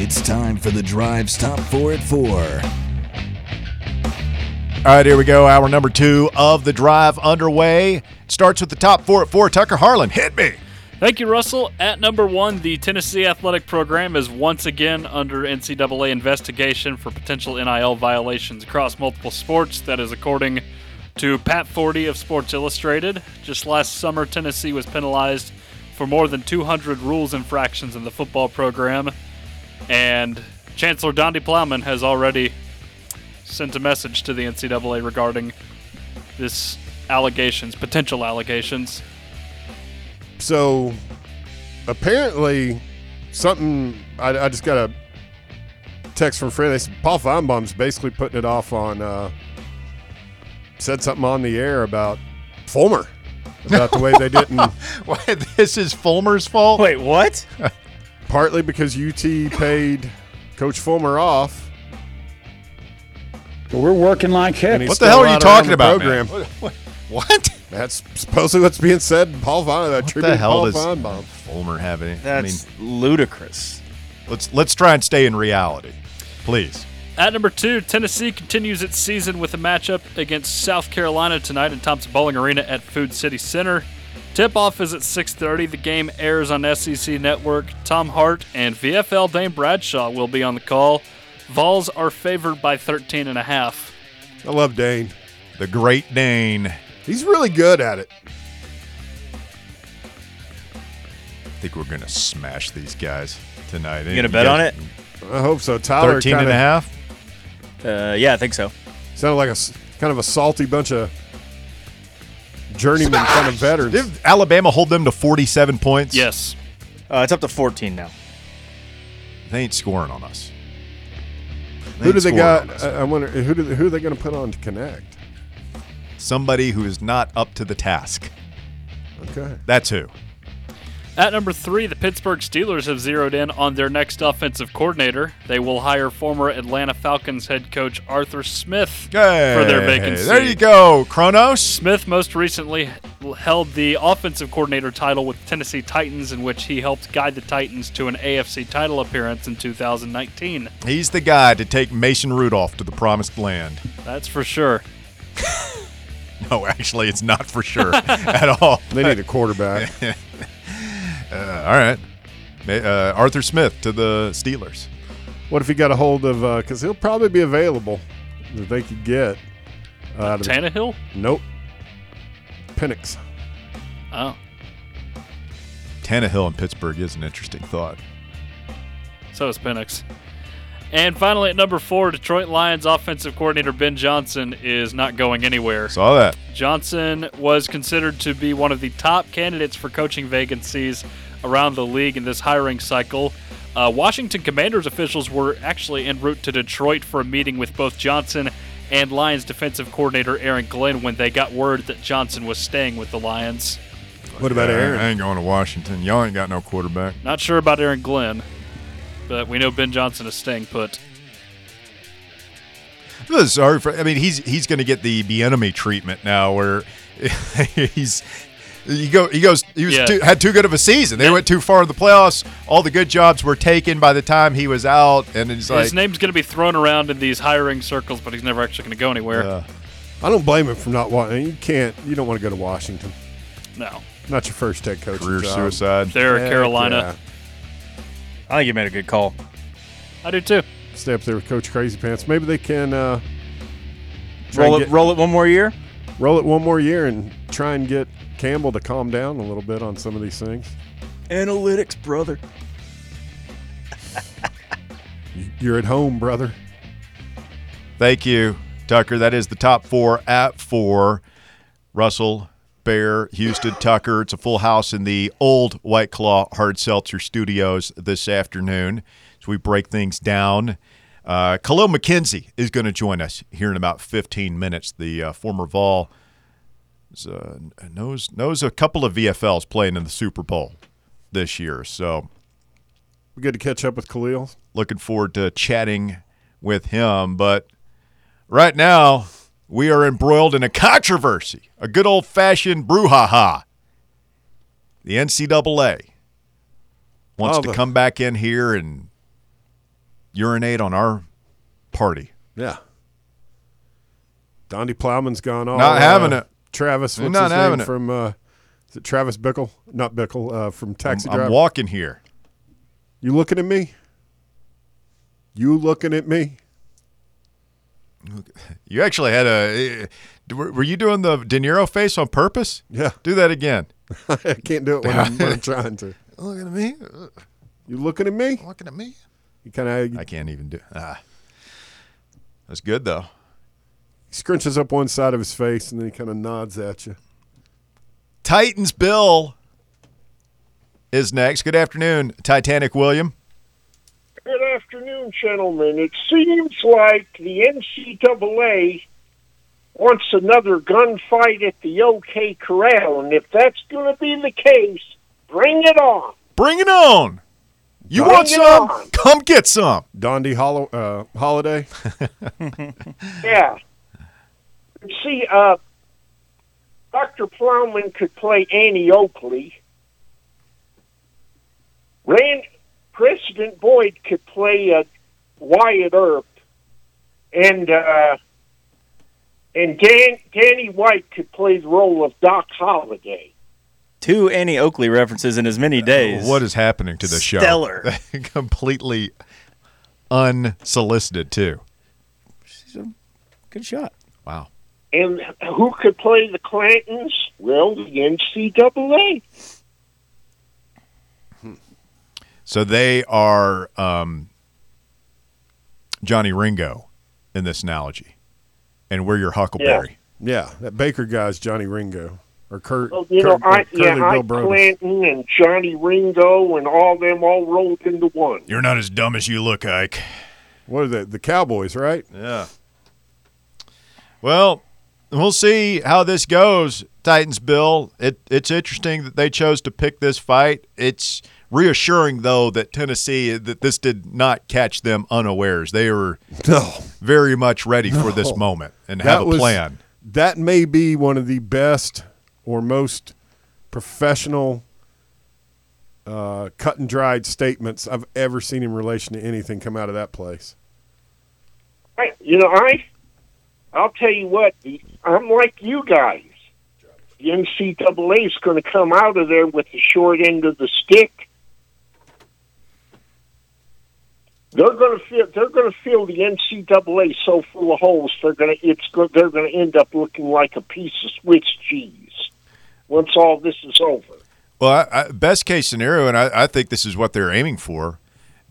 It's time for the Drive Stop 4 at 4. All right, here we go. Hour number two of the drive underway. It starts with the top four at four. Tucker Harlan, hit me. Thank you, Russell. At number one, the Tennessee Athletic Program is once again under NCAA investigation for potential NIL violations across multiple sports. That is according to Pat Forde of Sports Illustrated. Just last summer, Tennessee was penalized for more than 200 rules infractions in the football program, and Chancellor Donde Plowman has already sent a message to the NCAA regarding this allegations, potential allegations. So apparently, something I, I just got a text from a friend. They said Paul Finebaum's basically putting it off on. Uh, said something on the air about Fulmer about the way they didn't. Why, this is Fulmer's fault? Wait, what? partly because UT paid Coach Fulmer off. but We're working like heck. What the hell are you talking about, Program. man? What? That's supposedly what's being said. Paul Finebaum, What tribute the hell Paul does Finebaum. Fulmer have any? I mean, That's ludicrous. let's let's try and stay in reality, please. At number two, Tennessee continues its season with a matchup against South Carolina tonight in Thompson Boling Arena at Food City Center. Tip-off is at 6:30. The game airs on SEC Network. Tom Hart and VFL Dane Bradshaw will be on the call. Vols are favored by 13 and a half. I love Dane. The Great Dane. He's really good at it. I think we're gonna smash these guys tonight. You gonna bet on it? I hope so. Tyler 13 and kinda a half? Uh, yeah, I think so. sounded like a kind of a salty bunch of journeyman kind of veterans. Did Alabama hold them to 47 points? Yes. Uh, it's up to 14 now. They ain't scoring on us. who do they got? I I wonder who do they, who are they going to put on to connect? Somebody who is not up to the task. Okay. That's who. At number three, the Pittsburgh Steelers have zeroed in on their next offensive coordinator. They will hire former Atlanta Falcons head coach Arthur Smith for their Hey, vacancy. There you go, Kronos. Smith most recently held the offensive coordinator title with Tennessee Titans, in which he helped guide the Titans to an AFC title appearance in 2019. He's the guy to take Mason Rudolph to the promised land. That's for sure. No, actually, it's not for sure at all. They need a quarterback. Uh, all right. Uh, Arthur Smith to the Steelers. what if he got a hold of? Because he'll probably be available that they could get out of. Tannehill? Nope. Penix. Oh, Tannehill in Pittsburgh is an interesting thought. so is Penix. And finally, at number four, Detroit Lions offensive coordinator Ben Johnson is not going anywhere. Saw that. Johnson was considered to be one of the top candidates for coaching vacancies around the league in this hiring cycle. Uh, Washington Commanders officials were actually en route to Detroit for a meeting with both Johnson and Lions defensive coordinator Aaron Glenn when they got word that Johnson was staying with the Lions. What about Aaron? I ain't going to Washington. Y'all ain't got no quarterback. Not sure about Aaron Glenn, but we know Ben Johnson is staying put. Sorry for. I mean, he's he's going to get the the enemy treatment now, where he's. He go. He goes. He was Yeah. too, had too good of a season. They went too far in the playoffs. All the good jobs were taken by the time he was out, and it's like His name's going to be thrown around in these hiring circles, but he's never actually going to go anywhere. uh, I don't blame him for not wanting. You can't. You don't want to go to Washington. no. Not your first head coach. career job. suicide. There, Heck Carolina. I think you made a good call. I do too. Stay up there with Coach Crazy Pants. Maybe they can uh, Roll it, get- roll it one more year. roll it one more year and try and get Campbell to calm down a little bit on some of these things. Analytics, brother. You're at home, brother. Thank you, Tucker. That is the top four at four. Russell, Bear, Houston, Tucker. It's a full house in the old White Claw Hard Seltzer Studios this afternoon as we break things down. Uh, Kahlil McKenzie is going to join us here in about 15 minutes. The uh, former Vol is, uh, knows knows a couple of VFLs playing in the Super Bowl this year, so we're good to catch up with Kahlil. looking forward to chatting with him. But right now, we are embroiled in a controversy, a good old fashioned brouhaha. The NCAA wants Oh, to come back in here and urinate on our party. Yeah. Donde Plowman's gone all. Not having uh, it. Travis, what's not his having name it. from? Uh, is it Travis Bickle? Not Bickle. Uh, from Taxi I'm, Driver. I'm walking here. you looking at me? You looking at me? You actually had a. eh, Were were you doing the De Niro face on purpose? Yeah. Do that again. I can't do it when I'm, when I'm trying to. Looking at me. You looking at me? Looking at me. You kind of I can't even do. Ah. That's good though. He scrunches up one side of his face and then he kind of nods at you. Titans Bill is next. Good afternoon, Titanic William. Good afternoon, gentlemen. It seems like the NCAA wants another gunfight at the OK Corral, and if that's going to be the case, bring it on. Bring it on. You Bring want some? on. Come get some. Dondi Hollow, uh, Holiday. Yeah. See, uh, Dr. Plowman could play Annie Oakley. Rand President Boyd could play uh, Wyatt Earp, and uh, and Dan, Danny White could play the role of Doc Holliday. Two Annie Oakley references in as many days. What is happening to the show? Stellar. Completely unsolicited too. Good shot. Wow. And who could play the Clantons? Well, the NCAA. So they are um, Johnny Ringo in this analogy, and we're your Huckleberry. Yeah, that Baker guy's Johnny Ringo or Kurt. Oh, you Kurt, know, I uh, yeah, Curly I Bill Brocius. Clanton and Johnny Ringo and all them all rolled into one. You're not as dumb as you look, Ike. What are they? The Cowboys, right? Yeah. Well, we'll see how this goes, Titans Bill. It it's interesting that they chose to pick this fight. It's reassuring though that Tennessee that this did not catch them unawares. They were No. very much ready for this moment and have a was, plan. That may be one of the best or most professional uh, cut and dried statements I've ever seen in relation to anything come out of that place. I, you know, I I'll tell you what, I'm like you guys. The NCAA is going to come out of there with the short end of the stick. They're going to feel they're going to feel the NCAA so full of holes. They're going to it's they're going to end up looking like a piece of Swiss cheese once all this is over. Well, I, I, best case scenario, and I, I think this is what they're aiming for,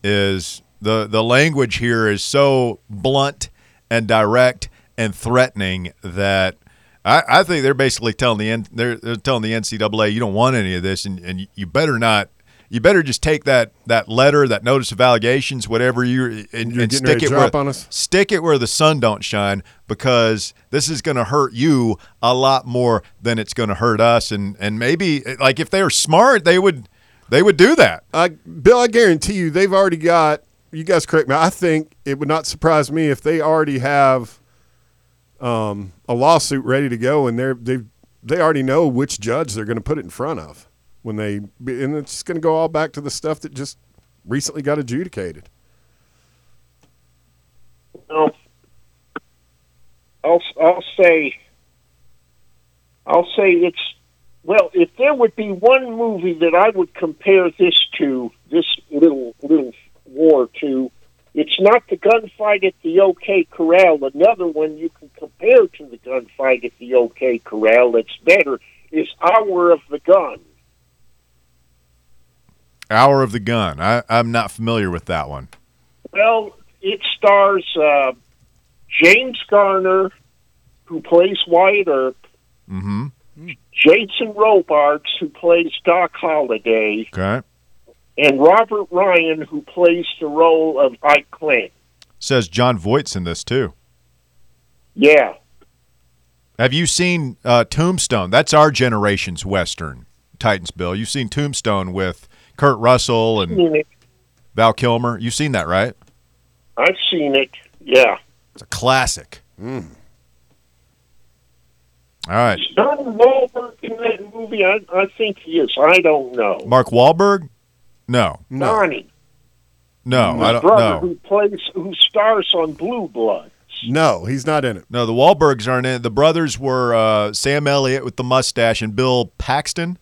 is the the language here is so blunt and direct and threatening that I, I think they're basically telling the they're, they're telling the NCAA you don't want any of this, and, and you better not. You better just take that, that letter, that notice of allegations, whatever you and, You're and stick it where, on us? stick it where the sun don't shine because this is going to hurt you a lot more than it's going to hurt us and and maybe like if they were smart they would they would do that I, Bill, I guarantee you, they've already got. You guys correct me. I think it would not surprise me if they already have um, a lawsuit ready to go, and they're they they already know which judge they're going to put it in front of when they, and it's going to go all back to the stuff that just recently got adjudicated. Well, I'll I'll say I'll say it's well. If there would be one movie that I would compare this to, this little little war to, it's not the gunfight at the OK Corral. Another one you can compare to the gunfight at the OK Corral that's better is Hour of the Gun. Hour of the gun. I, i'm not familiar with that one. Well, it stars uh, James Garner, who plays Wyatt Earp, mm-hmm. Jason Robards, who plays Doc Holliday, okay. And Robert Ryan, who plays the role of Ike Clanton. says john voight's in this too. Yeah. have you seen uh, tombstone? That's our generation's western titans bill. You've seen tombstone with kurt russell and val kilmer you've seen that right I've seen it. Yeah. it's a classic all right Is Don Wahlberg in that movie? I, I think he is. I don't know. mark Wahlberg? no No, Donnie. No, His I don't brother know. who plays, who stars on Blue Blood. No, he's not in it. No, the Wahlbergs aren't in. it. The brothers were uh, Sam Elliott with the mustache and Bill Paxton.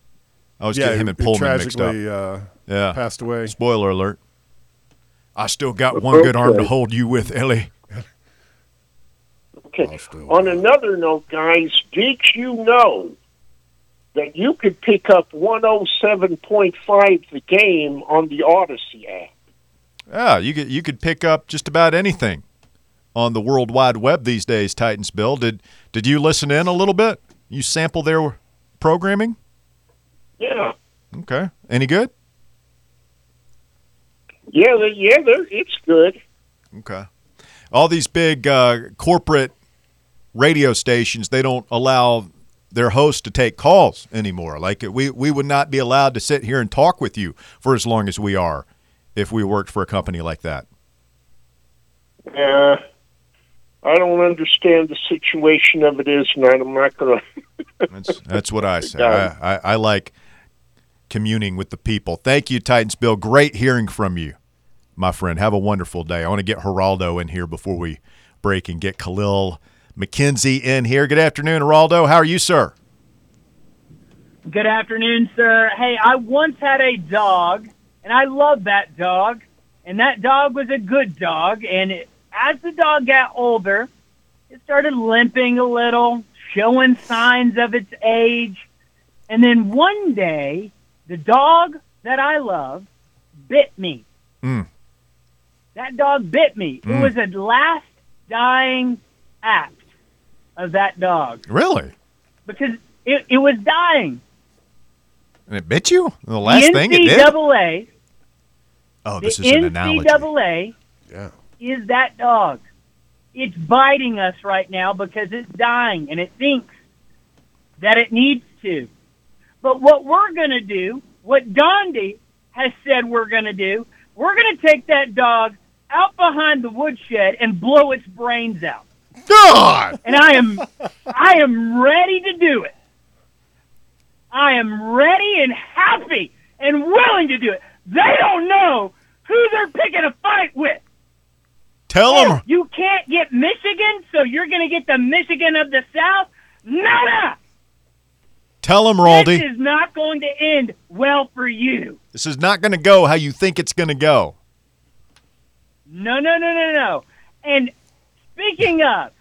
I always yeah, get him who- and who Pullman mixed up. uh, Yeah. passed away. Spoiler alert. I still got one good arm to hold you with, Ellie. Okay. Still. On another note, guys, did you know that you could pick up 107.5 the game on the Audacy app? Yeah, you could you could pick up just about anything on the World Wide Web these days. Titans Bill, did did you listen in a little bit? You sample their programming? Yeah. Okay, any good? Yeah, they, yeah, they're, it's good. Okay. All these big uh, corporate radio stations, they don't allow their hosts to take calls anymore. Like we we would not be allowed to sit here and talk with you for as long as we are if we worked for a company like that. Uh, I don't understand the situation of it is, and I'm not going to. That's that's what I say. I, I, I like communing with the people. Thank you, Titans Bill. Great hearing from you, my friend. Have a wonderful day. I want to get Geraldo in here before we break and get Kahlil McKenzie in here. Good afternoon, Geraldo. How are you, sir? Good afternoon, sir. Hey, I once had a dog, and I loved that dog, and that dog was a good dog. And it, as the dog got older, it started limping a little, showing signs of its age. And then one day, the dog that I love bit me. Mm. That dog bit me. It Mm. was a last dying act of that dog Really? because it, it was dying. And it bit you? The last the thing it did? NCAA, Oh, the this is an analogy. NCAA Yeah. is that dog. It's biting us right now because it's dying and it thinks that it needs to. But what we're going to do, what Gandhi has said we're going to do, we're going to take that dog out behind the woodshed and blow its brains out. God! And I am I am ready to do it. I am ready and happy and willing to do it. They don't know who they're picking a fight with. Tell them You can't get Michigan, so you're going to get the Michigan of the South? Nada! Tell him, This is not going to end well for you. This is not going to go how you think it's going to go. No, no, no, no, no. And speaking of,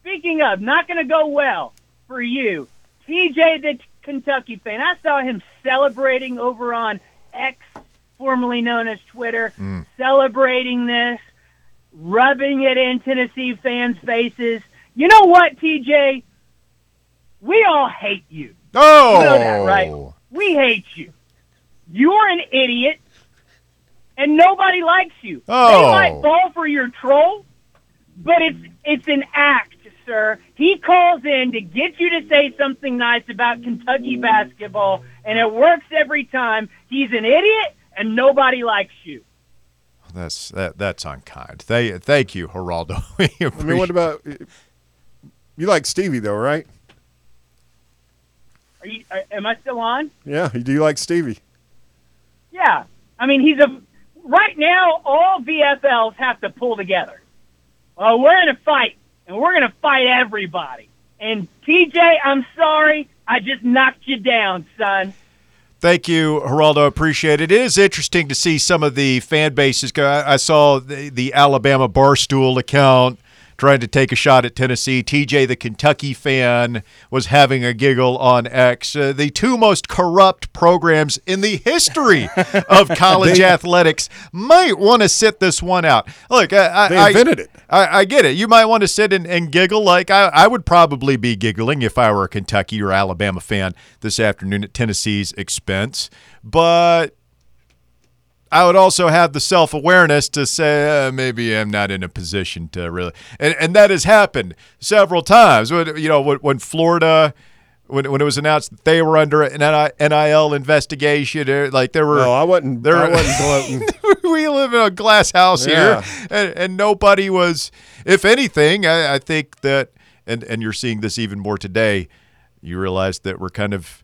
speaking of, not going to go well for you. TJ, the Kentucky fan, I saw him celebrating over on X, formerly known as Twitter, hmm. celebrating this, rubbing it in Tennessee fans' faces. You know what, TJ? We all hate you. Oh! You know that, right? We hate you. You're an idiot, and nobody likes you. Oh. They might fall for your troll, but it's it's an act, sir. He calls in to get you to say something nice about Kentucky basketball, and it works every time. He's an idiot, and nobody likes you. That's that. That's unkind. Thank, thank you, Geraldo. I mean, what about you? Like Stevie though, right? Are you? Are, am I still on? Yeah. Do you like Stevie? Yeah. I mean, he's a. Right now, all VFLs have to pull together. Well, we're in a fight, and we're going to fight everybody. And TJ, I'm sorry, I just knocked you down, son. Thank you, Geraldo. Appreciate it. It is interesting to see some of the fan bases go. I, I saw the, the Alabama Barstool account trying to take a shot at Tennessee. TJ, the Kentucky fan, was having a giggle on X. Uh, the two most corrupt programs in the history of college They- athletics might want to sit this one out. Look, I, I, They I- invented it. I, I get it. You might want to sit and, and giggle. Like I, I would probably be giggling if I were a Kentucky or Alabama fan this afternoon at Tennessee's expense. But I would also have the self awareness to say uh, maybe I'm not in a position to really, and and that has happened several times. When, you know, when, when Florida. When, when it was announced that they were under an NIL investigation, uh, like there were No, I wasn't. there- I wasn't gloating. we live in a glass house Yeah. here, and, and nobody was. If anything, I, I think that, and and you're seeing this even more today. You realize that we're kind of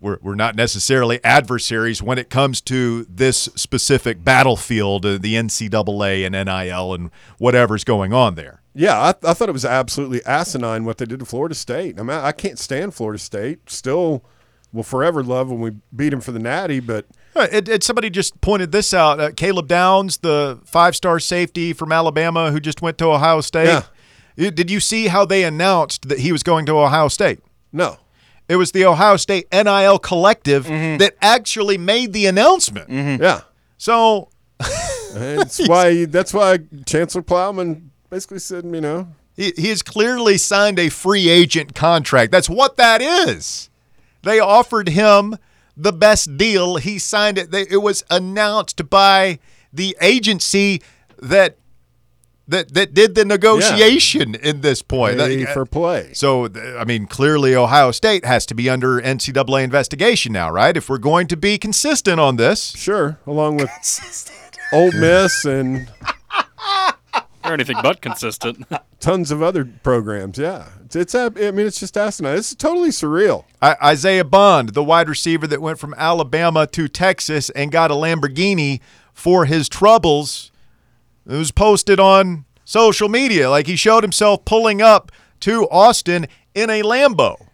we're, we're not necessarily adversaries when it comes to this specific battlefield, uh, the NCAA and NIL and whatever's going on there. Yeah, I, I thought it was absolutely asinine what they did to Florida State. I mean, I can't stand Florida State. Still, will forever love when we beat them for the Natty, but Uh, It, it, somebody just pointed this out. Uh, Caleb Downs, the five-star safety from Alabama who just went to Ohio State. Yeah. Did you see how they announced that he was going to Ohio State? no. It was the Ohio State NIL collective mm-hmm. that actually made the announcement. Mm-hmm. Yeah. So That's why that's why Chancellor Plowman basically said, you know, he, he has clearly signed a free agent contract. That's what that is. They offered him the best deal. He signed it. They, it was announced by the agency that that that did the negotiation in this point. pay That- for play. Uh, so, I mean, clearly Ohio State has to be under NCAA investigation now, right? If we're going to be consistent on this. Sure, along with Ole Miss and Or anything but consistent. tons of other programs. Yeah, it's, it's a- I mean, it's just asinine. It's totally surreal. I- Isaiah Bond, the wide receiver that went from Alabama to Texas and got a Lamborghini for his troubles, it was posted on social media. Like he showed himself pulling up to Austin in a Lambo.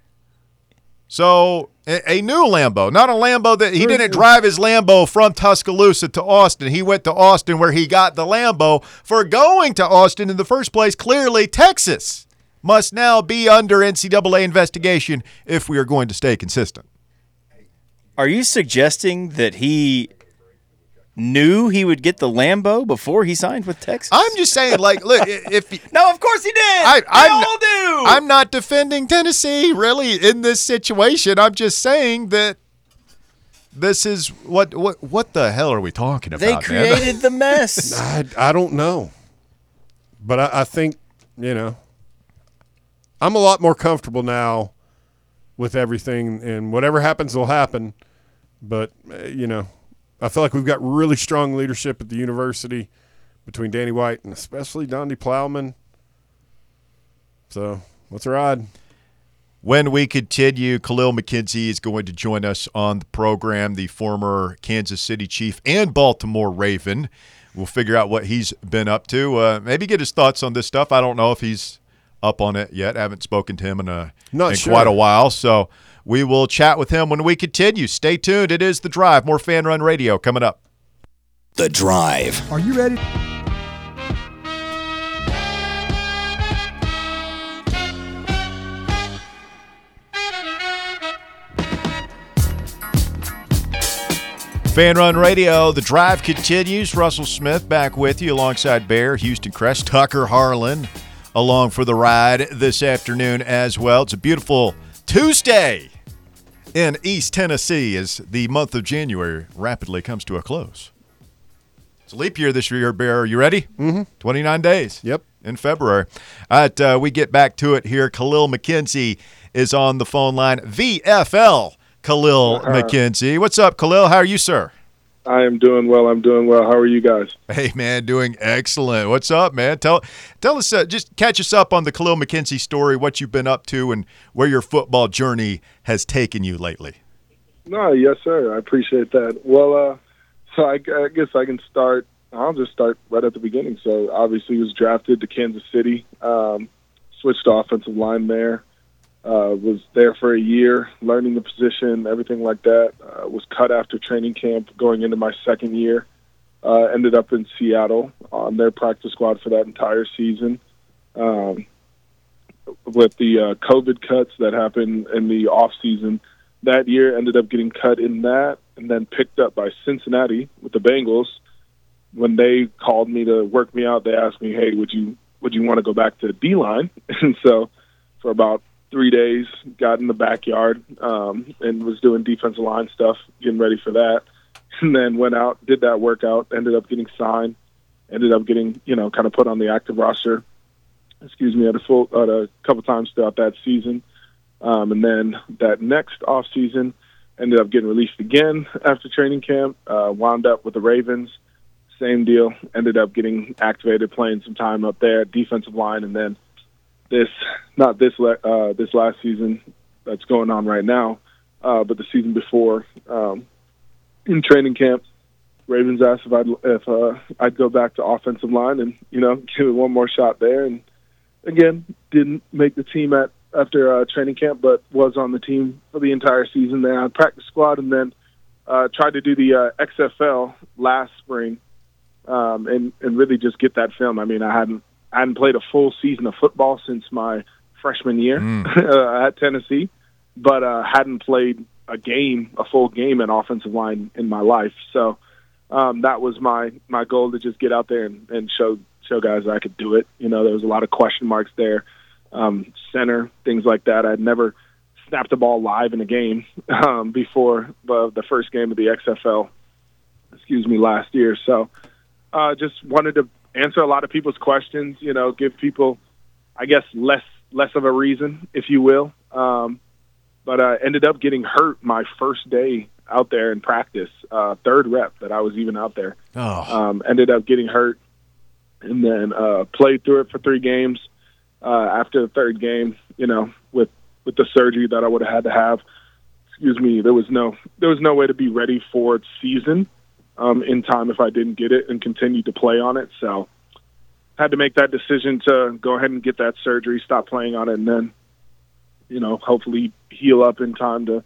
So a, a new Lambo, not a Lambo that he didn't drive his Lambo from Tuscaloosa to Austin. He went to Austin where he got the Lambo for going to Austin in the first place. Clearly, Texas must now be under NCAA investigation if we are going to stay consistent. Are you suggesting that he knew he would get the Lambo before he signed with Texas? I'm just saying, like, look, if no, of course he did. I, I'm, all do. I'm not defending Tennessee really in this situation. I'm just saying that this is what what what the hell are we talking about? they man? created the mess. I, I don't know, but I, I think you know, I'm a lot more comfortable now with everything, and whatever happens will happen. But uh, you know, I feel like we've got really strong leadership at the university between Danny White and especially Donde Plowman. So let's ride. When we continue, Kahlil McKenzie is going to join us on the program, the former Kansas City Chief and Baltimore Raven. We'll figure out what he's been up to. Uh, maybe get his thoughts on this stuff. I don't know if he's up on it yet. I haven't spoken to him in a Not in sure. quite a while. So we will chat with him when we continue. Stay tuned. It is the drive. More fan run radio coming up. The Drive. Are you ready? Fan Run Radio, the drive continues. Russell Smith back with you alongside Bear, Houston Crest, Tucker Harlan along for the ride this afternoon as well. It's a beautiful Tuesday in East Tennessee as the month of January rapidly comes to a close. It's a leap year this year, Bear. Are you ready? Mm-hmm. 29 days. Yep. In February. All right, uh, we get back to it here. Kahlil McKenzie is on the phone line. VFL Kahlil McKenzie. What's up, Kahlil? How are you, sir? I am doing well. I'm doing well. How are you guys? Hey, man, doing excellent. What's up, man? Tell tell us, uh, just catch us up on the Kahlil McKenzie story, what you've been up to, and where your football journey has taken you lately. No, yes, sir. I appreciate that. Well, uh, so I, I guess I can start. I'll just start right at the beginning. So obviously, was drafted to Kansas City. Um, switched offensive line there. Uh, was there for a year, learning the position, everything like that. Uh, was cut after training camp, going into my second year. Uh, ended up in Seattle on their practice squad for that entire season. Um, with the uh, COVID cuts that happened in the off season that year, ended up getting cut in that, and then picked up by Cincinnati with the Bengals. When they called me to work me out, they asked me, "Hey, would you would you want to go back to the D line?" And so, for about three days, got in the backyard um, and was doing defensive line stuff, getting ready for that. And then went out, did that workout, ended up getting signed, ended up getting you know kind of put on the active roster. Excuse me, at a full at a couple times throughout that season. Um, and then that next off season, ended up getting released again after training camp. Uh, wound up with the Ravens, same deal. Ended up getting activated, playing some time up there, defensive line, and then this not this uh, this last season that's going on right now. uh, but the season before um, in training camp, Ravens asked if I'd if uh, I'd go back to offensive line and you know give it one more shot there. And again, didn't make the team at after uh, training camp, but was on the team for the entire season there on practice squad, and then uh, tried to do the uh, XFL last spring, um, and and really just get that film. I mean, I hadn't I hadn't played a full season of football since my freshman year uh, at Tennessee, but uh, hadn't played a game, a full game in offensive line in my life. So um, that was my my goal to just get out there and, and show show guys that I could do it. You know, there was a lot of question marks there, um, center things like that. I'd never snapped a ball live in a game um, before the, the first game of the XFL. Excuse me, last year. So uh, just wanted to answer a lot of people's questions. You know, give people, I guess, less less of a reason, if you will. Um, but I ended up getting hurt my first day out there in practice, uh, third rep that I was even out there. Oh. Um, ended up getting hurt, and then uh, played through it for three games. Uh, after the third game, you know, with with the surgery that I would have had to have, excuse me, there was no there was no way to be ready for season um, in time if I didn't get it and continue to play on it. So had to make that decision to go ahead and get that surgery, stop playing on it, and then you know hopefully heal up in time to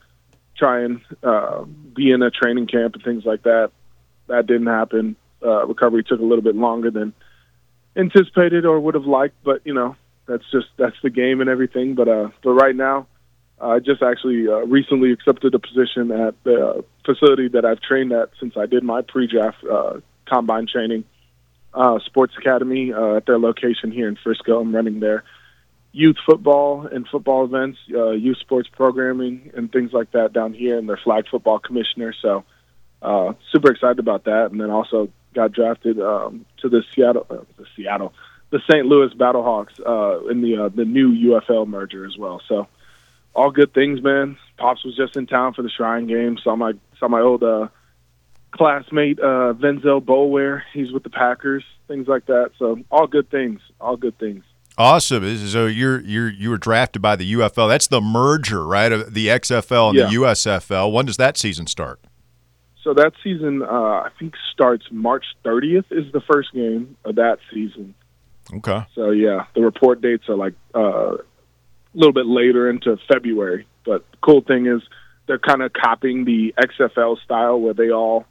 try and uh, be in a training camp and things like that. That didn't happen. Uh, recovery took a little bit longer than anticipated or would have liked, but you know that's just that's the game and everything. But uh, but right now, I just actually uh, recently accepted a position at the facility that I've trained at since I did my pre-draft uh, combine training, uh, Sports Academy uh, at their location here in Frisco. I'm running their youth football and football events, uh, youth sports programming, and things like that down here, and their flag football commissioner. So, uh, super excited about that. And then also got drafted um, to the Seattle, the Seattle, the St. Louis Battlehawks in the the new UFL merger as well. So, all good things, man. Pops was just in town for the Shrine game. Saw my saw my old uh, classmate uh, Venzel Boulware. He's with the Packers. Things like that. So, all good things. All good things. Awesome. So you're you're you were drafted by the UFL. That's the merger, right? Of the XFL and Yeah. the USFL. When does that season start? So that season, uh, I think, starts March 30th is the first game of that season. Okay. So yeah, the report dates are like uh, a little bit later into February. But the cool thing is they're kind of copying the XFL style where they all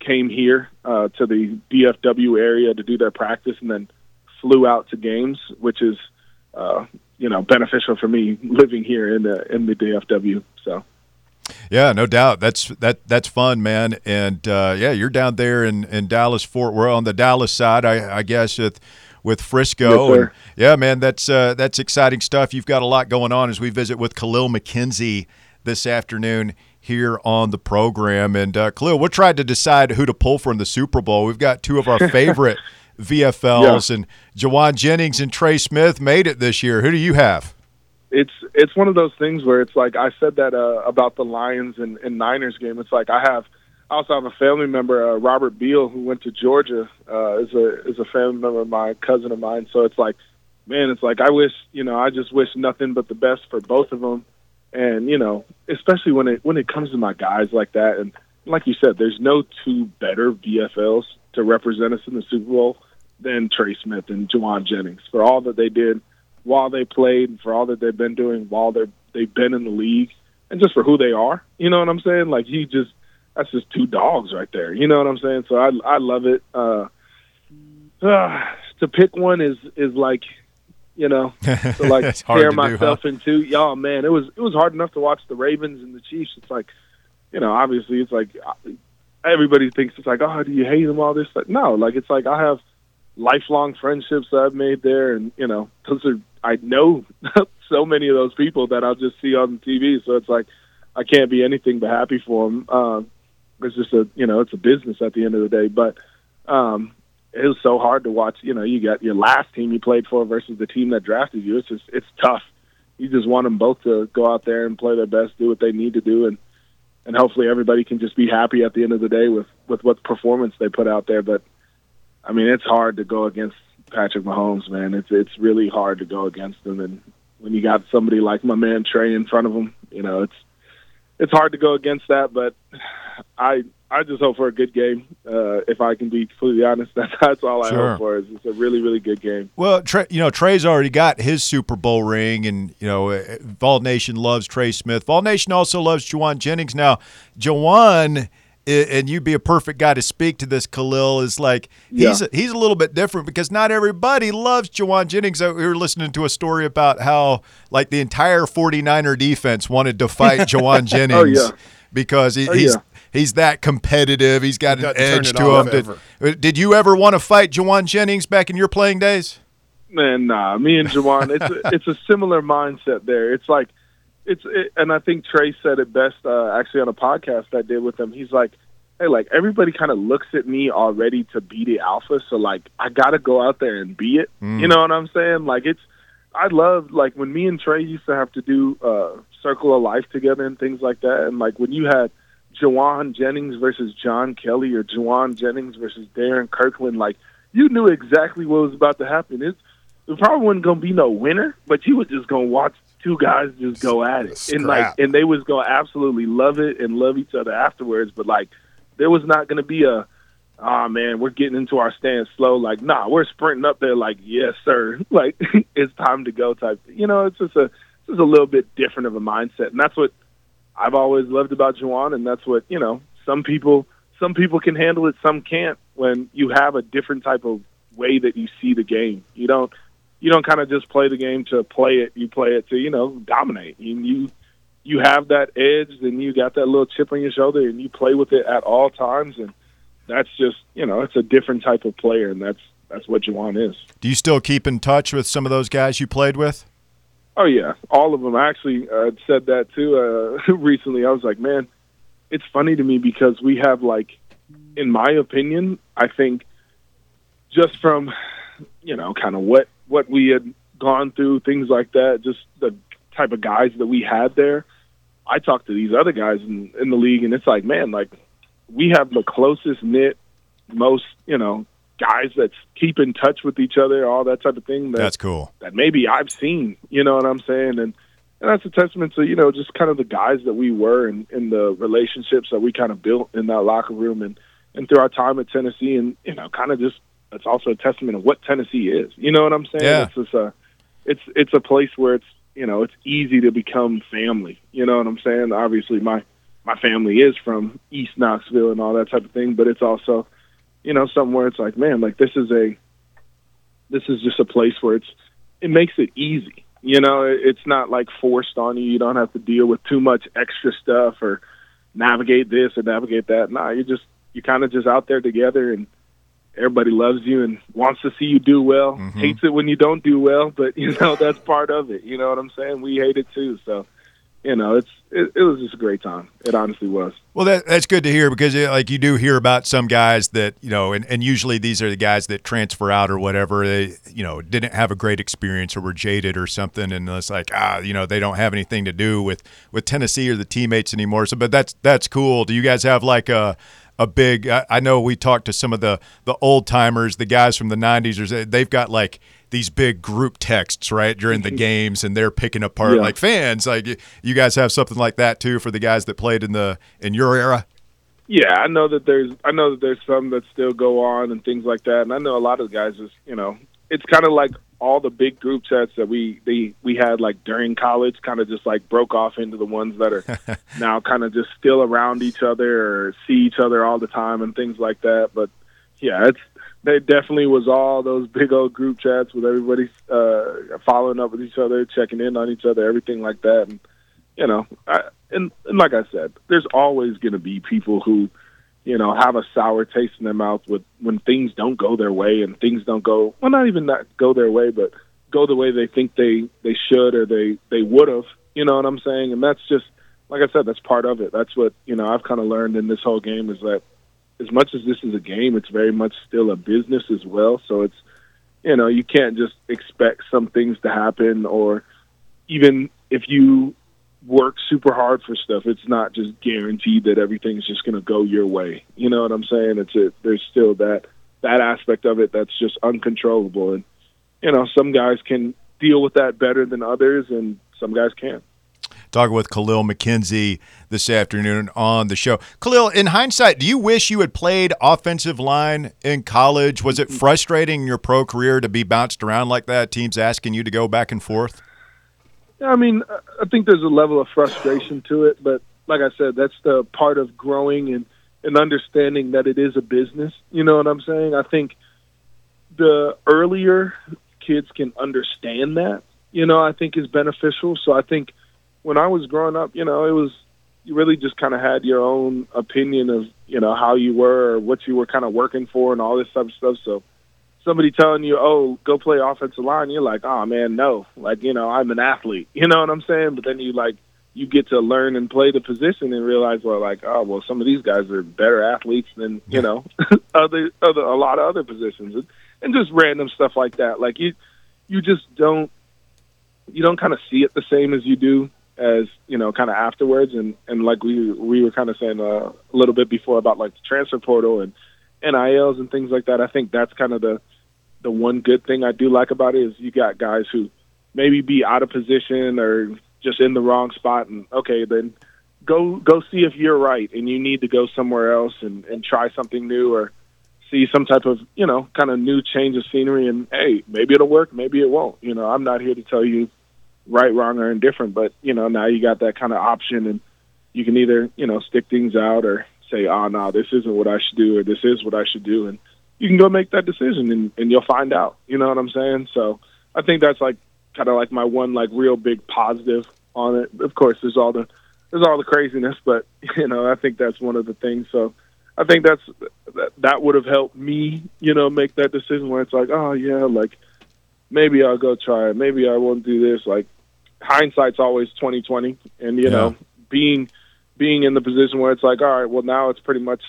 came here uh, to the DFW area to do their practice and then flew out to games, which is uh, you know beneficial for me living here in the in the DFW. So. Yeah, no doubt. That's that that's fun, man. And uh, yeah, you're down there in, in Dallas Fort. We're on the Dallas side, I, I guess, with with Frisco. Yes, and yeah, man, that's uh, that's exciting stuff. You've got a lot going on as we visit with Kahlil McKenzie this afternoon here on the program. And uh, Kahlil, we're trying to decide who to pull for in the Super Bowl. We've got two of our favorite VFLs, and Jauan Jennings and Trey Smith made it this year. Who do you have? it's it's one of those things where it's like I said that uh, about the Lions and, and Niners game. It's like I have also have a family member, uh, Robert Beal, who went to Georgia, uh, is a is a family member of my cousin of mine. So it's like, man, it's like I wish you know I just wish nothing but the best for both of them, and you know especially when it when it comes to my guys like that, and like you said, there's no two better VFLs to represent us in the Super Bowl than Trey Smith and Jauan Jennings for all that they did while they played and for all that they've been doing while they're they've been in the league and just for who they are. You know what I'm saying? Like he just that's just two dogs right there. You know what I'm saying? So I I love it. Uh, uh to pick one is is like you know to like It's hard tear to do, huh? myself into. Y'all, man, it was it was hard enough to watch the Ravens and the Chiefs. It's like you know, obviously, it's like everybody thinks it's like, oh, do you hate them? All this, like, no, like it's like I have lifelong friendships that I've made there, and you know, those are I know so many of those people that I'll just see on TV. So it's like I can't be anything but happy for them. Um, it's just a you know, it's a business at the end of the day, but. um it was so hard to watch. You know, you got your last team you played for versus the team that drafted you. It's just it's tough. You just want them both to go out there and play their best, do what they need to do, and and hopefully everybody can just be happy at the end of the day with with what performance they put out there. But I mean, it's hard to go against Patrick Mahomes, man. It's it's really hard to go against him, and when you got somebody like my man Trey in front of him, you know, it's it's hard to go against that. But I I just hope for a good game. Uh, if I can be completely honest, that's that's all I Sure. hope for. Is it's a really really good game. Well, Trey, you know, Trey's already got his Super Bowl ring, and you know, uh, Vol Nation loves Trey Smith. Vol Nation also loves Jauan Jennings. Now, Jauan, and you'd be a perfect guy to speak to this. Kahlil is like he's Yeah. he's a little bit different because not everybody loves Jauan Jennings. Uh, We were listening to a story about how like the entire 49er defense wanted to fight Jauan Jennings yeah. because he, Oh, he's. yeah. He's that competitive. He's got an Doesn't edge to him. Did, did you ever want to fight Jauan Jennings back in your playing days? Man, nah. Me and Jauan, it's a, it's a similar mindset there. It's like it's it, and I think Trey said it best uh, actually on a podcast I did with him. He's like, hey, like everybody kind of looks at me already to be the alpha, so like I got to go out there and be it. You know what I'm saying? Like it's I love like when me and Trey used to have to do uh Circle of Life together and things like that, and like when you had Jauan Jennings versus John Kelly or Jauan Jennings versus Darrin Kirkland, like you knew exactly what was about to happen. It's there probably wasn't gonna be no winner, but you was just gonna watch two guys just go at it, and like and they was gonna absolutely love it and love each other afterwards. But like there was not gonna be a ah man, we're getting into our stance slow. Like nah, we're sprinting up there. Like yes sir, like it's time to go type. You know, it's just a it's just a little bit different of a mindset, and that's what I've always loved about Jauan, and that's what you know. Some people, some people can handle it, some can't. When you have a different type of way that you see the game, you don't, you don't kind of just play the game to play it. You play it to you know dominate. You you, you have that edge, and you got that little chip on your shoulder, and you play with it at all times. And that's just you know, it's a different type of player, and that's that's what Jauan is. Do you still keep in touch with some of those guys you played with? Oh yeah, all of them. I actually uh, said that too uh, recently. I was like, man, it's funny to me because we have like, in my opinion, I think, just from, you know, kind of what what we had gone through, things like that, just the type of guys that we had there. I talked to these other guys in, in the league, and it's like, man, like we have the closest knit, most, you know, guys that keep in touch with each other, all that type of thing. That, That's cool. that maybe I've seen. You know what I'm saying? And and that's a testament to you know just kind of the guys that we were and, and the relationships that we kind of built in that locker room and and through our time at Tennessee and you know kind of just that's also a testament of what Tennessee is. You know what I'm saying? Yeah. It's just a it's it's a place where it's you know it's easy to become family. You know what I'm saying? Obviously my my family is from East Knoxville and all that type of thing, but it's also you know somewhere where it's like man like this is a this is just a place where it's it makes it easy. You know, it's not like forced on you. You don't have to deal with too much extra stuff or navigate this or navigate that. Nah, you just you're kind of just out there together and everybody loves you and wants to see you do well. Hates it when you don't do well, but you know that's part of it. You know what I'm saying? We hate it too. So, you know, it's it, it was just a great time. It honestly was. Well, that, that's good to hear because, uh, like, you do hear about some guys that you know, and, and usually these are the guys that transfer out or whatever. They, you know, didn't have a great experience or were jaded or something, and it's like, ah, you know, they don't have anything to do with with Tennessee or the teammates anymore. So, but that's that's cool. Do you guys have like a a big? I, I know we talked to some of the the old timers, the guys from the '90s. Or they've got like these big group texts right during the mm-hmm. games, and they're picking apart Yeah. like fans. Like you guys have something like that too for the guys that played in the in your era. Yeah, I know that there's I know that there's some that still go on and things like that, and I know a lot of the guys just you know it's kind of like all the big group chats that we they we had like during college kind of just like broke off into the ones that are now kind of just still around each other or see each other all the time and things like that. But yeah, it's they definitely was all those big old group chats with everybody uh, following up with each other, checking in on each other, everything like that, and you know, I, and, and like I said, there's always going to be people who, you know, have a sour taste in their mouth with when things don't go their way and things don't go well, not even not go their way, but go the way they think they they should or they they would have. You know what I'm saying? And that's just like I said, that's part of it. That's what you know I've kind of learned in this whole game is that as much as this is a game, it's very much still a business as well. So it's you know you can't just expect some things to happen or even if you work super hard for stuff, it's not just guaranteed that everything's just going to go your way. You know what I'm saying? It's a, there's still that that aspect of it that's just uncontrollable, and you know some guys can deal with that better than others, and some guys can't. talking with Kahlil McKenzie this afternoon on the show. Kahlil, in hindsight, do you wish you had played offensive line in college? Was it frustrating in your pro career to be bounced around like that? Teams asking you to go back and forth? Yeah, I mean, I think there's a level of frustration to it, but like I said, that's the part of growing and, and understanding that it is a business. You know what I'm saying? I think the earlier kids can understand that, you know, I think is beneficial. So I think when I was growing up, you know, it was you really just kind of had your own opinion of you know how you were or what you were kind of working for and all this type of stuff. So somebody telling you, "Oh, go play offensive line," you're like, "Oh man, no!" Like you know, I'm an athlete. You know what I'm saying? But then you like you get to learn and play the position and realize, well, like, oh, well, some of these guys are better athletes than you know other other a lot of other positions, and, and just random stuff like that. Like you you just don't you don't kind of see it the same as you do as you know kind of afterwards and and like we we were kind of saying uh, a little bit before about like the transfer portal and NILs and things like that. I think that's kind of the the one good thing I do like about it is you got guys who maybe be out of position or just in the wrong spot and okay then go go see if you're right and you need to go somewhere else and and try something new or see some type of you know kind of new change of scenery and hey maybe it'll work maybe it won't. You know i'm not here to tell you right wrong or indifferent but you know now you got that kind of option and you can either you know stick things out or say ah, oh no this isn't what i should do or this is what i should do. And you can go make that decision and, and you'll find out. You know what i'm saying? So i think that's like kind of like my one like real big positive on it. Of course there's all the there's all the craziness but you know i think that's one of the things. So I think that's that, that would have helped me, you know, make that decision where it's like, oh yeah, like maybe I'll go try it, maybe I won't do this. Like hindsight's always twenty twenty, and you Yeah. know, being being in the position where it's like, all right, well now it's pretty much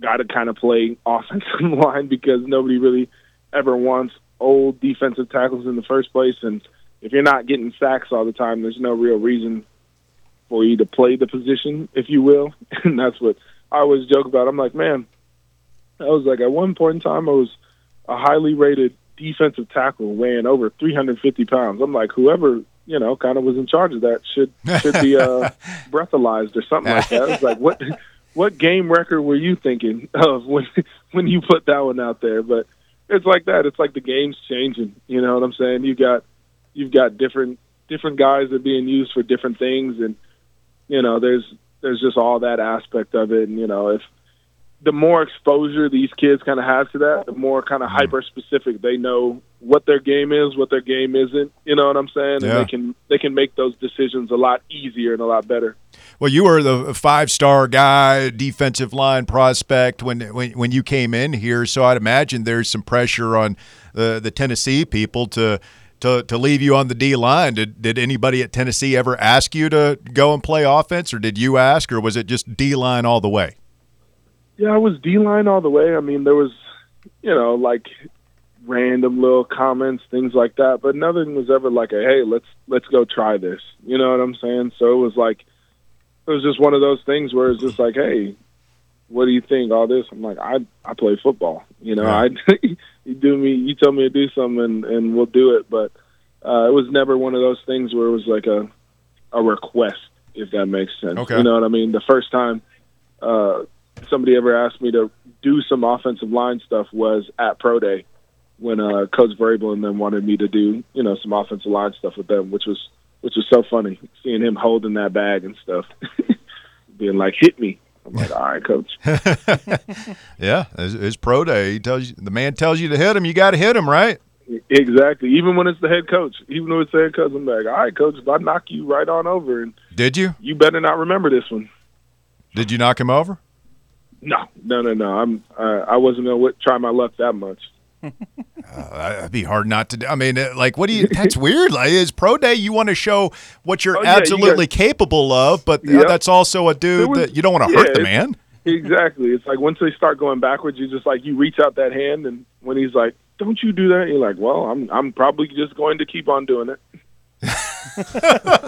got to kind of play offensive line because nobody really ever wants old defensive tackles in the first place, and if you're not getting sacks all the time, there's no real reason for you to play the position, if you will, and that's what I always joke about. I'm like, man, I was like at one point in time I was a highly rated defensive tackle weighing over 350 pounds. I'm like, whoever you know kind of was in charge of that should should be uh, breathalyzed or something like that. It's like what what game record were you thinking of when when you put that one out there? But it's like that. It's like the game's changing. You know what I'm saying? You got you've got different different guys that are being used for different things, and you know there's there's just all that aspect of it. And you know if the more exposure these kids kind of have to that, the more kind of mm-hmm. hyper specific they know what their game is, what their game isn't. You know what I'm saying? Yeah. And they can they can make those decisions a lot easier and a lot better. Well, you were the five star guy, defensive line prospect when, when when you came in here. So I'd imagine there's some pressure on the the Tennessee people to to to leave you on the D line. Did did anybody at Tennessee ever ask you to go and play offense, or did you ask, or was it just D line all the way? Yeah, I was D line all the way. I mean, there was, you know, like random little comments, things like that, but nothing was ever like a hey, let's let's go try this. You know what I'm saying? So it was like it was just one of those things where it's just like, hey, what do you think? All this? I'm like, I I play football. You know, I you do me, you tell me to do something, and, and we'll do it. But uh, it was never one of those things where it was like a a request, if that makes sense. Okay. You know what I mean? The first time uh, somebody ever asked me to do some offensive line stuff was at pro day when uh, Coach Vrabel and them wanted me to do you know some offensive line stuff with them, which was which was so funny seeing him holding that bag and stuff, being like, "Hit me." I'm like, "All right, coach." Yeah, his, his pro day. He tells you the man tells you to hit him. You got to hit him, right? exactly. Even when it's the head coach, even when it's the head coach, I'm like, "All right, coach, if I knock you right on over, and Did you? you better not remember this one." Did you knock him over? No, no, no, no. I'm uh, I wasn't gonna w- try my luck that much. Uh, that'd be hard not to do. I mean, like, what do you? That's weird. Like, is pro day you want to show what you're Oh, yeah, you absolutely capable of, but uh, Yep. that's also a dude was- that you don't want to yeah, hurt the man. Exactly. It's like once they start going backwards, you just like you reach out that hand, and when he's like, "Don't you do that?" You're like, "Well, I'm I'm probably just going to keep on doing it."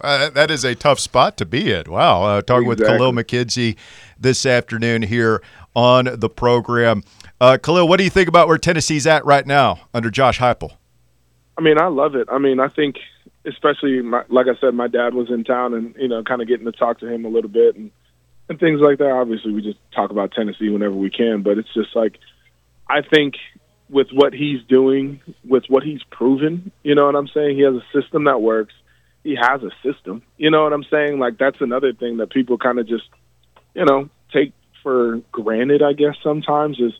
Uh, that is a tough spot to be in. Wow. Uh, talking with Exactly. Kahlil McKenzie this afternoon here on the program. Uh, Kahlil, what do you think about where Tennessee's at right now under Josh Heupel? I mean, I love it. I mean, I think especially my, like I said, my dad was in town, and you know, kind of getting to talk to him a little bit and and things like that. Obviously, we just talk about Tennessee whenever we can, but it's just like I think with what he's doing, with what he's proven, you know what I'm saying? He has a system that works. He has a system. You know what I'm saying? Like that's another thing that people kind of just, you know, take for granted, I guess sometimes is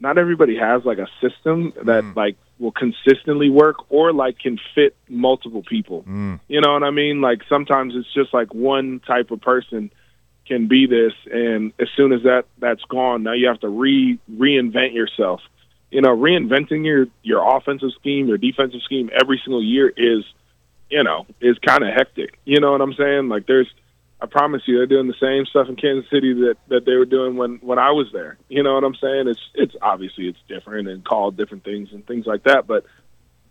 not everybody has like a system that Mm. like will consistently work or like can fit multiple people. Mm. You know what I mean? Like sometimes it's just like one type of person can be this and as soon as that that's gone, now you have to re reinvent yourself. You know, reinventing your your offensive scheme, your defensive scheme every single year is you know, is kind of hectic. You know what I'm saying? Like there's I promise you, they're doing the same stuff in Kansas City that that they were doing when when I was there. You know what I'm saying? It's it's obviously it's different and called different things and things like that, but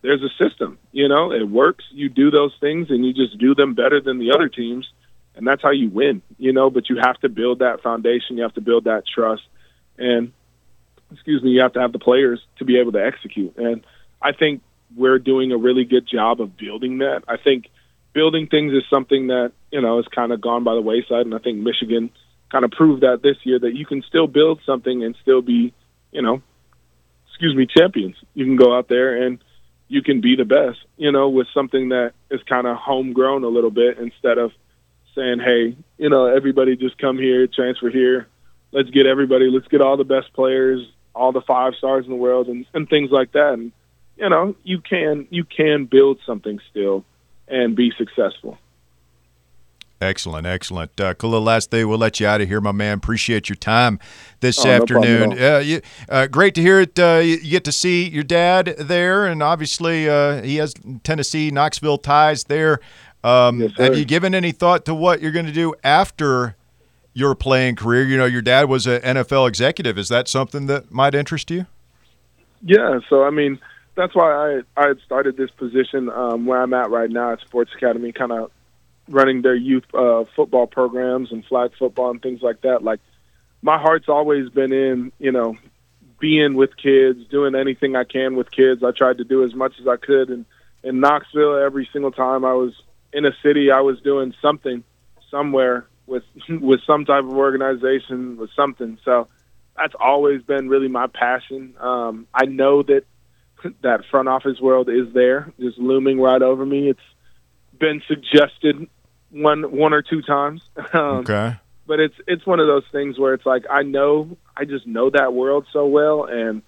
there's a system. You know, it works. You do those things and you just do them better than the other teams, and that's how you win. You know, but you have to build that foundation. You have to build that trust, and excuse me, you have to have the players to be able to execute. And I think we're doing a really good job of building that. I think building things is something that you know has kind of gone by the wayside, and I think Michigan kind of proved that this year that you can still build something and still be, you know, excuse me, champions. You can go out there and you can be the best, you know, with something that is kind of homegrown a little bit instead of saying, hey, you know, everybody just come here, transfer here. Let's get everybody, let's get all the best players, all the five stars in the world and, and things like that. And, you know, you can you can build something still and be successful. Excellent, excellent. Uh, Kahlil, last day, we'll let you out of here, my man. Appreciate your time this Oh, no afternoon. all. uh, you, uh, great to hear it. Uh, you you get to see your dad there, and obviously uh, he has Tennessee, Knoxville ties there. Um, Yes, have you given any thought to what you're going to do after your playing career? You know, your dad was an NFL executive. Is that something that might interest you? Yeah, so I mean, that's why I I had started this position um, where I'm at right now at Sports Academy, kind of running their youth uh, football programs and flag football and things like that. Like, my heart's always been in, you know, being with kids, doing anything I can with kids. I tried to do as much as I could, and in Knoxville, every single time I was in a city, I was doing something somewhere with with some type of organization with something. So that's always been really my passion. Um, I know that that front office world is there, just looming right over me. It's been suggested one one or two times, um, Okay. but it's it's one of those things where it's like I know I just know that world so well, and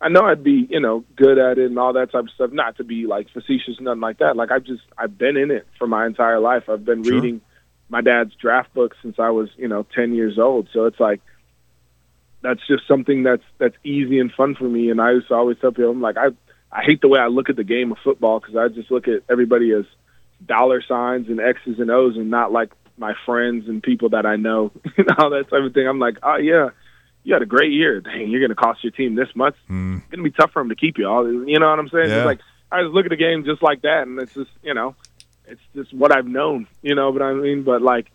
I know I'd be you know good at it and all that type of stuff. Not to be like facetious, nothing like that. Like I've just I've been in it for my entire life. I've been Sure. reading my dad's draft book since I was you know ten years old. So it's like that's just something that's that's easy and fun for me. And I used to always tell people, I'm like, I I hate the way I look at the game of football because I just look at everybody as dollar signs and X's and O's and not like my friends and people that I know and all that type of thing. I'm like, oh yeah, you had a great year. Dang, you're going to cost your team this much. Mm. It's going to be tough for them to keep you all. You know what I'm saying? Yeah. It's like I just look at the game just like that, and it's just you know, it's just what I've known. You know, but I mean, but like,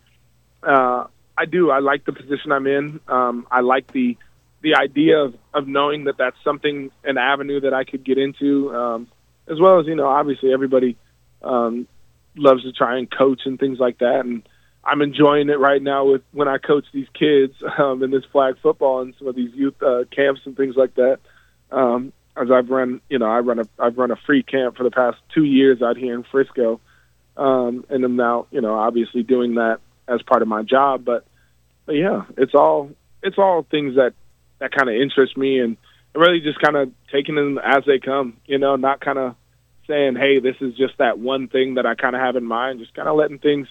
uh, I do. I like the position I'm in. Um, I like the the idea of, of knowing that that's something an avenue that I could get into, um, as well as you know, obviously everybody um, loves to try and coach and things like that, and I'm enjoying it right now with when I coach these kids um, in this flag football and some of these youth uh, camps and things like that. Um, as I've run, you know, I run a I've run a free camp for the past two years out here in Frisco, um, and I'm now, you know, obviously doing that as part of my job. But, but yeah, it's all it's all things that that kind of interest me, and really just kind of taking them as they come. You know, not kind of saying, hey, this is just that one thing that I kind of have in mind. Just kind of letting things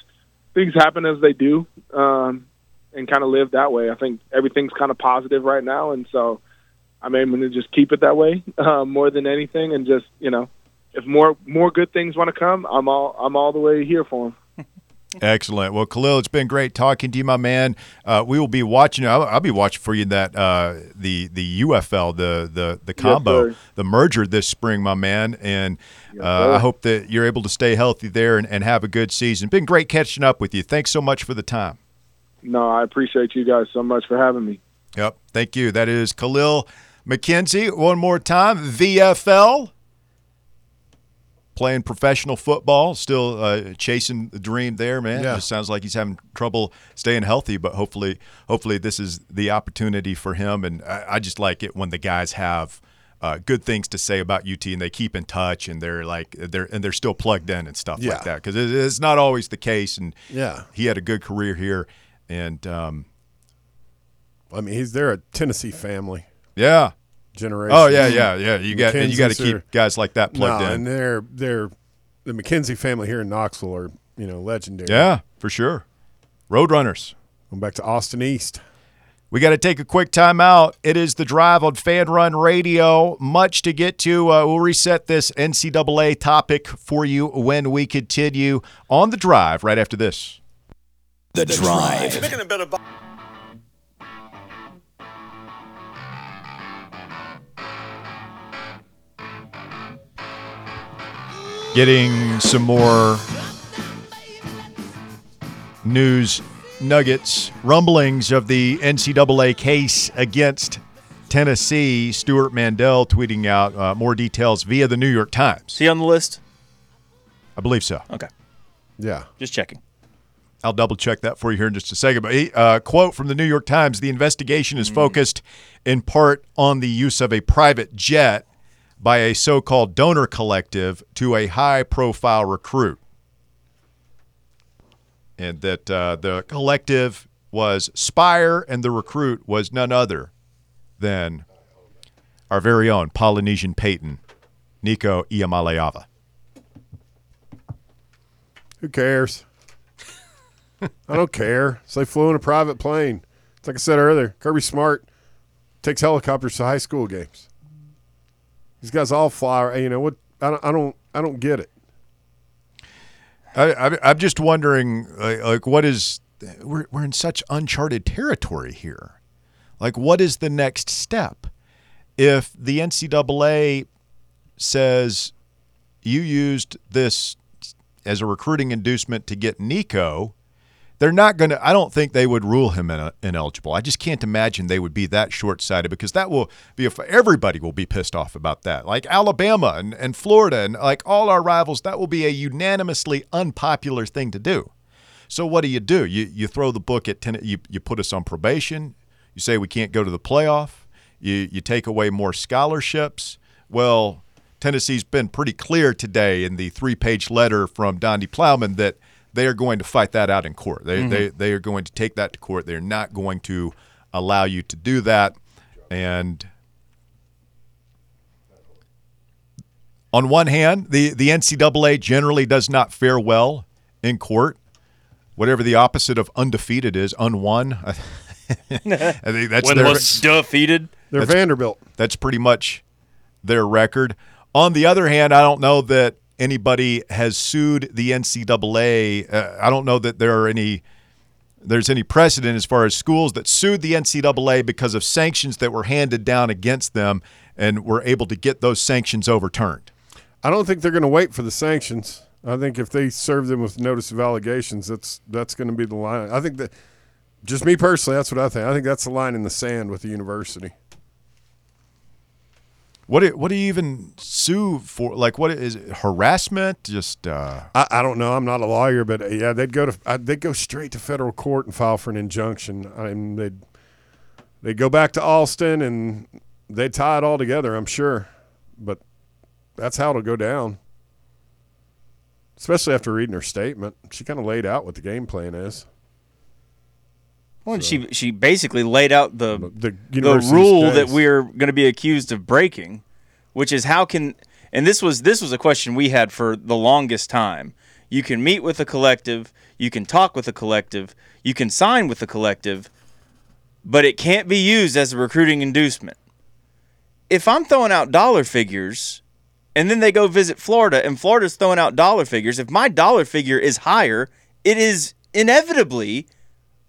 things happen as they do, um, and kind of live that way. I think everything's kind of positive right now, and so I'm aiming to just keep it that way uh, more than anything, and just you know, if more more good things want to come, I'm all I'm all the way here for them. Excellent. Well, Kahlil, it's been great talking to you, my man. Uh, we will be watching. I'll, I'll be watching for you in that uh, the the UFL, the the the combo, sir. the merger this spring, my man. And uh. I hope that you're able to stay healthy there and, and have a good season. Been great catching up with you. Thanks so much for the time. No, I appreciate you guys so much for having me. Yep. Thank you. That is Kahlil McKenzie. One more time, VFL. Playing professional football, still uh, chasing the dream there, man. Yeah. Just sounds like he's having trouble staying healthy, but hopefully, hopefully this is the opportunity for him. And I, I just like it when the guys have uh, good things to say about UT and they keep in touch and they're like they're and they're still plugged in and stuff Yeah. like that because it, it's not always the case. And Yeah. he had a good career here, and um, I mean, he's they're a Tennessee family yeah. Generation. Oh yeah, yeah, yeah. You got and you got to keep are- guys like that plugged and in. And they're they're the McKenzie family here in Knoxville are you know legendary. Yeah, for sure. Roadrunners. Going back to Austin East. We got to take a quick time out. It is the drive on Fan Run Radio. Much to get to. Uh, we'll reset this NCAA topic for you when we continue on the drive right after this. The Drive. Getting some more news nuggets, rumblings of the NCAA case against Tennessee. Stewart Mandel tweeting out uh, more details via the New York Times. Is he on the list? I believe so. Okay, Yeah. just checking. I'll double check that for you here in just a second. But he, uh, quote from the New York Times: The investigation is focused in part on the use of a private jet by a so-called donor collective to a high-profile recruit, and that uh, the collective was Spyre, and the recruit was none other than our very own Polynesian Peyton, Nico Iamaleava. Who cares? I don't care. So they flew in a private plane. It's like I said earlier, Kirby Smart takes helicopters to high school games. These guys all fly. You know what? I don't. I don't. I don't get it. I, I'm just wondering, like, like, what is? We're we're in such uncharted territory here. Like, what is the next step? If the NCAA says you used this as a recruiting inducement to get Nico, they're not going to. I don't think they would rule him ineligible. I just can't imagine they would be that short sighted because that will be. A, everybody will be pissed off about that. Like Alabama and, and Florida and like all our rivals, that will be a unanimously unpopular thing to do. So what do you do? You you throw the book at ten. You you put us on probation. You say we can't go to the playoff. You you take away more scholarships. Well, Tennessee's been pretty clear today in the three page letter from Donde Plowman that they are going to fight that out in court. They, mm-hmm. they, they are going to take that to court. They're not going to allow you to do that. And on one hand, the, the NCAA generally does not fare well in court. Whatever the opposite of undefeated is, unwon. I think that's their, Winless. Defeated. They're Vanderbilt. that's pretty much their record. On the other hand, I don't know that anybody has sued the NCAA. Uh, I don't know that there are any there's any precedent as far as schools that sued the NCAA because of sanctions that were handed down against them and were able to get those sanctions overturned. I don't think they're going to wait for the sanctions. I think if they serve them with notice of allegations, that's that's going to be the line. I think that, just me personally, that's what I think. I think that's the line in the sand with the university. What do, what do you even sue for? Like, what is it, harassment? Just uh, I, I don't know. I'm not a lawyer, but uh, yeah, they'd go to uh, they'd go straight to federal court and file for an injunction. I mean, they'd they'd go back to Alston and they'd tie it all together. I'm sure, but that's how it'll go down. Especially after reading her statement, she kind of laid out what the game plan is. Well, and she she basically laid out the The, the rule that we're going to be accused of breaking, which is how can and this was this was a question we had for the longest time. You can meet with a collective, you can talk with a collective, you can sign with a collective, but it can't be used as a recruiting inducement. If I'm throwing out dollar figures and then they go visit Florida and Florida's throwing out dollar figures, if my dollar figure is higher, it is inevitably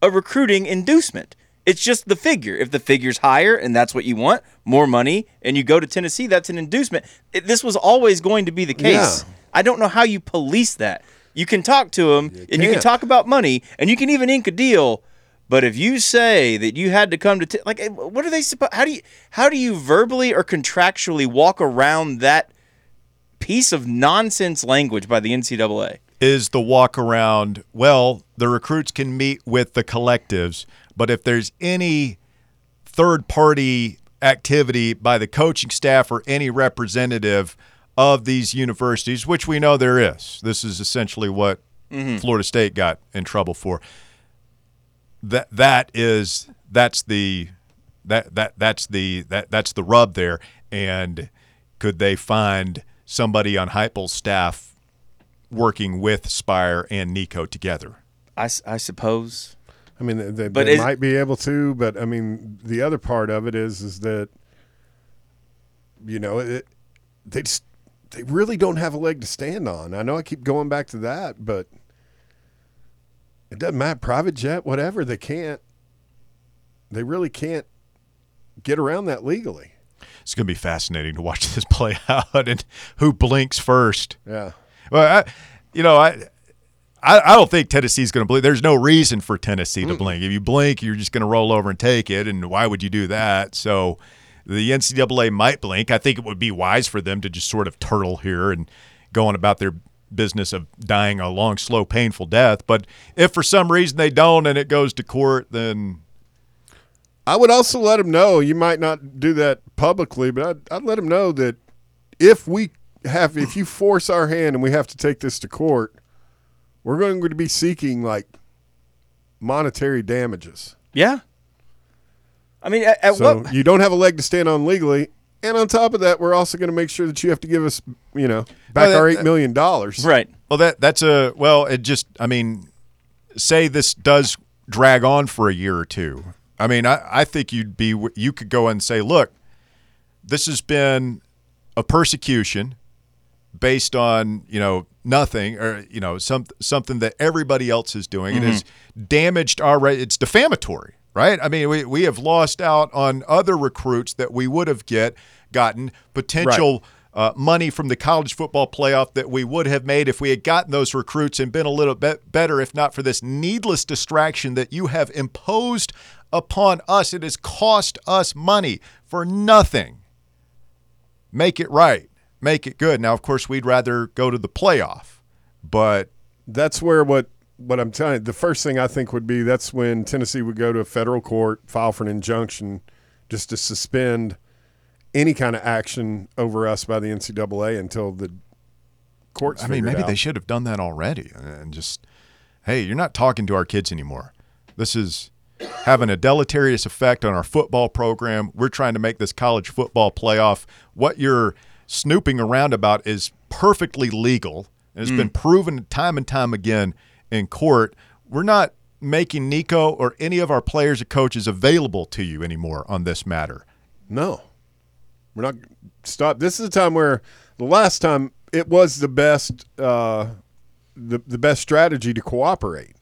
a recruiting inducement. It's just the figure. If the figure's higher and that's what you want, more money, and you go to Tennessee, that's an inducement. It, this was always going to be the case. Yeah. I don't know how you police that. You can talk to them and you can can't. talk about money and you can even ink a deal. But if you say that you had to come to t- like, eh, what are they supposed? How do you how do you verbally or contractually walk around that piece of nonsense language by the NCAA. Is the walk around. Well, the recruits can meet with the collectives, but if there's any third party activity by the coaching staff or any representative of these universities, which we know there is, this is essentially what mm-hmm. Florida State got in trouble for. That that is that's the that that that's the that that's the rub there. And could they find somebody on Heupel's staff working with Spyre and Nico together? I suppose. I mean, they, they, But they is- might be able to, but I mean, the other part of it is is that you know it, they just they really don't have a leg to stand on. I know I keep going back to that, but it doesn't matter. Private jet, whatever, they can't. They really can't get around that legally. It's going to be fascinating to watch this play out and who blinks first. Yeah. Well, I, you know, I, I, I don't think Tennessee's going to blink. There's no reason for Tennessee to mm. blink. If you blink, you're just going to roll over and take it. And why would you do that? So the NCAA might blink. I think it would be wise for them to just sort of turtle here and go on about their business of dying a long, slow, painful death. But if for some reason they don't and it goes to court, then I would also let them know. You might not do that publicly, but I'd, I'd let them know that if we have, if you force our hand and we have to take this to court, we're going to be seeking like monetary damages. Yeah. I mean, at, at So what? you don't have a leg to stand on legally, and on top of that, we're also going to make sure that you have to give us, you know, back Well, that- our eight million dollars. Right. Well, that that's a well. It just, I mean, say this does drag on for a year or two. I mean, I, I think you'd be you could go and say, look, this has been a persecution based on you know nothing or you know some something that everybody else is doing. It has damaged our right. It's defamatory, right? I mean, we we have lost out on other recruits that we would have get gotten potential uh, money from the college football playoff that we would have made if we had gotten those recruits and been a little bit better, if not for this needless distraction that you have imposed upon us. It has cost us money for nothing. Make it right, make it good. Now, of course, we'd rather go to the playoff, but That's where what what I'm telling you. The first thing I think would be that's when Tennessee would go to a federal court, file for an injunction, just to suspend any kind of action over us by the NCAA until the courts. I mean, maybe out. they should have done that already uh, and just, hey, you're not talking to our kids anymore. This is having a deleterious effect on our football program. We're trying to make this college football playoff. What you're snooping around about is perfectly legal and has been proven time and time again in court. We're not making Nico or any of our players or coaches available to you anymore on this matter. No, we're not. Stop. This is a time where the last time it was the best, uh, the the best strategy to cooperate.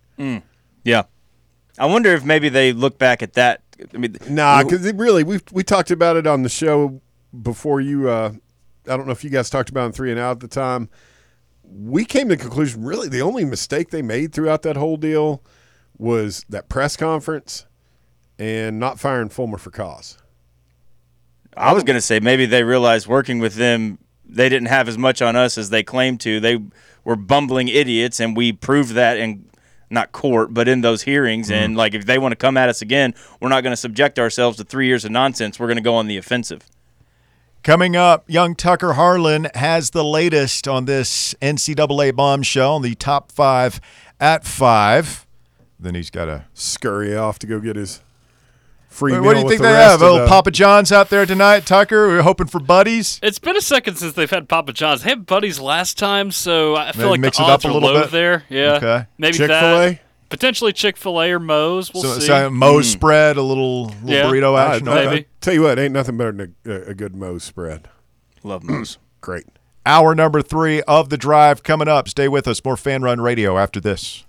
Yeah. I wonder if maybe they look back at that. I mean, Nah, because really we we talked about it on the show before you. Uh, I don't know if you guys talked about in three and out at the time. We came to the conclusion really the only mistake they made throughout that whole deal was that press conference and not firing Fulmer for cause. I was going to say maybe they realized working with them, they didn't have as much on us as they claimed to. They were bumbling idiots, and we proved that in not court, but in those hearings. Mm-hmm. And like, if they want to come at us again, we're not going to subject ourselves to three years of nonsense. We're going to go on the offensive. Coming up, young Tucker Harlan has the latest on this NCAA bombshell, in the top five at five. Then he's got to Scurry off to go get his free. What meal do you think the they have? of Oh, the- Papa John's out there tonight, Tucker. We're hoping for buddies. It's been a second since they've had Papa John's. They had Buddies last time, so I feel Maybe like mix the it up odds a little bit? there. Yeah, Okay. maybe Chick-fil-A? that. Potentially Chick Fil A or Moe's. We'll so, see. so uh, Moe's mm. spread, a little, little Yeah. burrito I, action. I- Okay. maybe. I tell you what, ain't nothing better than a, a good Moe's spread. Love Moe's. Great. Hour number three of the drive coming up. Stay with us. More Fan Run Radio after this.